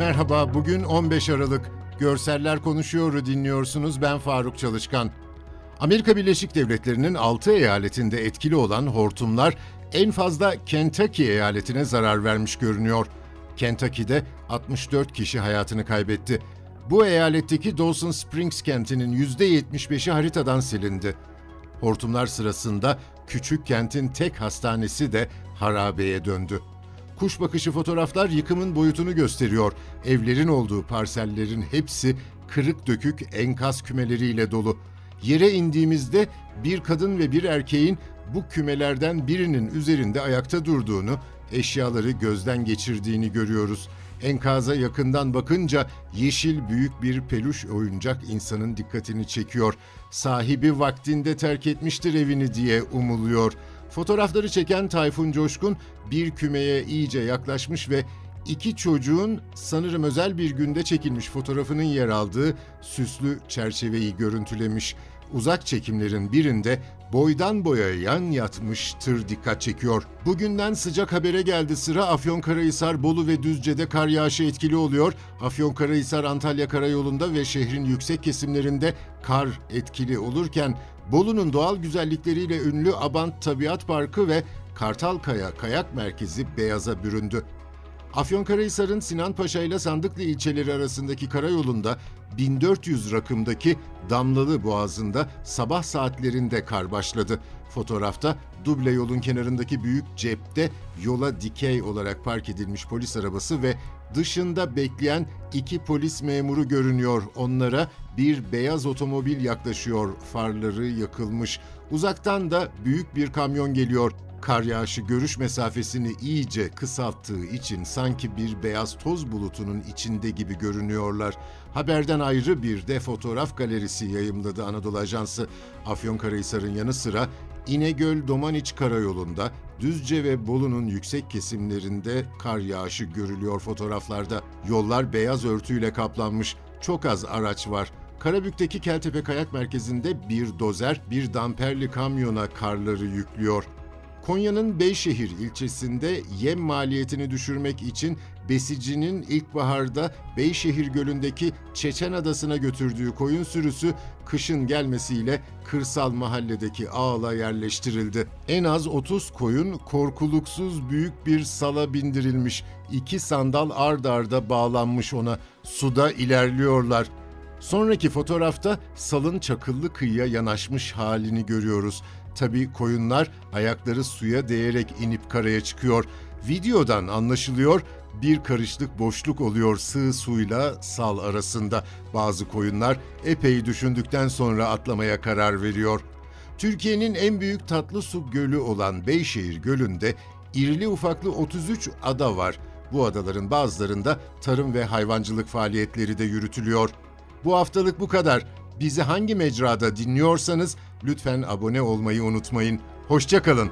Merhaba, bugün 15 Aralık. Görseller Konuşuyor'u dinliyorsunuz. Ben Faruk Çalışkan. Amerika Birleşik Devletleri'nin 6 eyaletinde etkili olan hortumlar en fazla Kentucky eyaletine zarar vermiş görünüyor. Kentucky'de 64 kişi hayatını kaybetti. Bu eyaletteki Dawson Springs kentinin %75'i haritadan silindi. Hortumlar sırasında küçük kentin tek hastanesi de harabeye döndü. Kuş bakışı fotoğraflar yıkımın boyutunu gösteriyor. Evlerin olduğu parsellerin hepsi kırık dökük enkaz kümeleriyle dolu. Yere indiğimizde bir kadın ve bir erkeğin bu kümelerden birinin üzerinde ayakta durduğunu, eşyaları gözden geçirdiğini görüyoruz. Enkaza yakından bakınca yeşil büyük bir peluş oyuncak insanın dikkatini çekiyor. Sahibi vaktinde terk etmiştir evini diye umuluyor. Fotoğrafları çeken Tayfun Coşkun bir kümeye iyice yaklaşmış ve iki çocuğun sanırım özel bir günde çekilmiş fotoğrafının yer aldığı süslü çerçeveyi görüntülemiş. Uzak çekimlerin birinde boydan boya yan yatmış tır dikkat çekiyor. Bugünden sıcak habere geldi sıra Afyonkarahisar, Bolu ve Düzce'de kar yağışı etkili oluyor. Afyonkarahisar Antalya Karayolu'nda ve şehrin yüksek kesimlerinde kar etkili olurken Bolu'nun doğal güzellikleriyle ünlü Abant Tabiat Parkı ve Kartalkaya Kayak Merkezi beyaza büründü. Afyonkarahisar'ın Sinanpaşa ile Sandıklı ilçeleri arasındaki karayolunda 1400 rakımdaki Damlalı Boğazı'nda sabah saatlerinde kar başladı. Fotoğrafta duble yolun kenarındaki büyük cepte yola dikey olarak park edilmiş polis arabası ve dışında bekleyen iki polis memuru görünüyor. Onlara bir beyaz otomobil yaklaşıyor. Farları yakılmış. Uzaktan da büyük bir kamyon geliyor. Kar yağışı görüş mesafesini iyice kısalttığı için sanki bir beyaz toz bulutunun içinde gibi görünüyorlar. Haberden ayrı bir de fotoğraf galerisi yayımladı Anadolu Ajansı. Afyonkarahisar'ın yanı sıra İnegöl Domaniç Karayolu'nda Düzce ve Bolu'nun yüksek kesimlerinde kar yağışı görülüyor fotoğraflarda. Yollar beyaz örtüyle kaplanmış. Çok az araç var. Karabük'teki Keltepe Kayak Merkezi'nde bir dozer, bir damperli kamyona karları yüklüyor. Konya'nın Beyşehir ilçesinde yem maliyetini düşürmek için besicinin ilkbaharda Beyşehir Gölü'ndeki Çeçen Adası'na götürdüğü koyun sürüsü kışın gelmesiyle kırsal mahalledeki ağla yerleştirildi. En az 30 koyun korkuluksuz büyük bir sala bindirilmiş. İki sandal ard arda bağlanmış ona. Suda ilerliyorlar. Sonraki fotoğrafta salın çakıllı kıyıya yanaşmış halini görüyoruz. Tabii koyunlar ayakları suya değerek inip karaya çıkıyor. Videodan anlaşılıyor bir karışlık boşluk oluyor sığ suyla sal arasında. Bazı koyunlar epey düşündükten sonra atlamaya karar veriyor. Türkiye'nin en büyük tatlı su gölü olan Beyşehir Gölü'nde irili ufaklı 33 ada var. Bu adaların bazılarında tarım ve hayvancılık faaliyetleri de yürütülüyor. Bu haftalık bu kadar. Bizi hangi mecrada dinliyorsanız lütfen abone olmayı unutmayın. Hoşçakalın.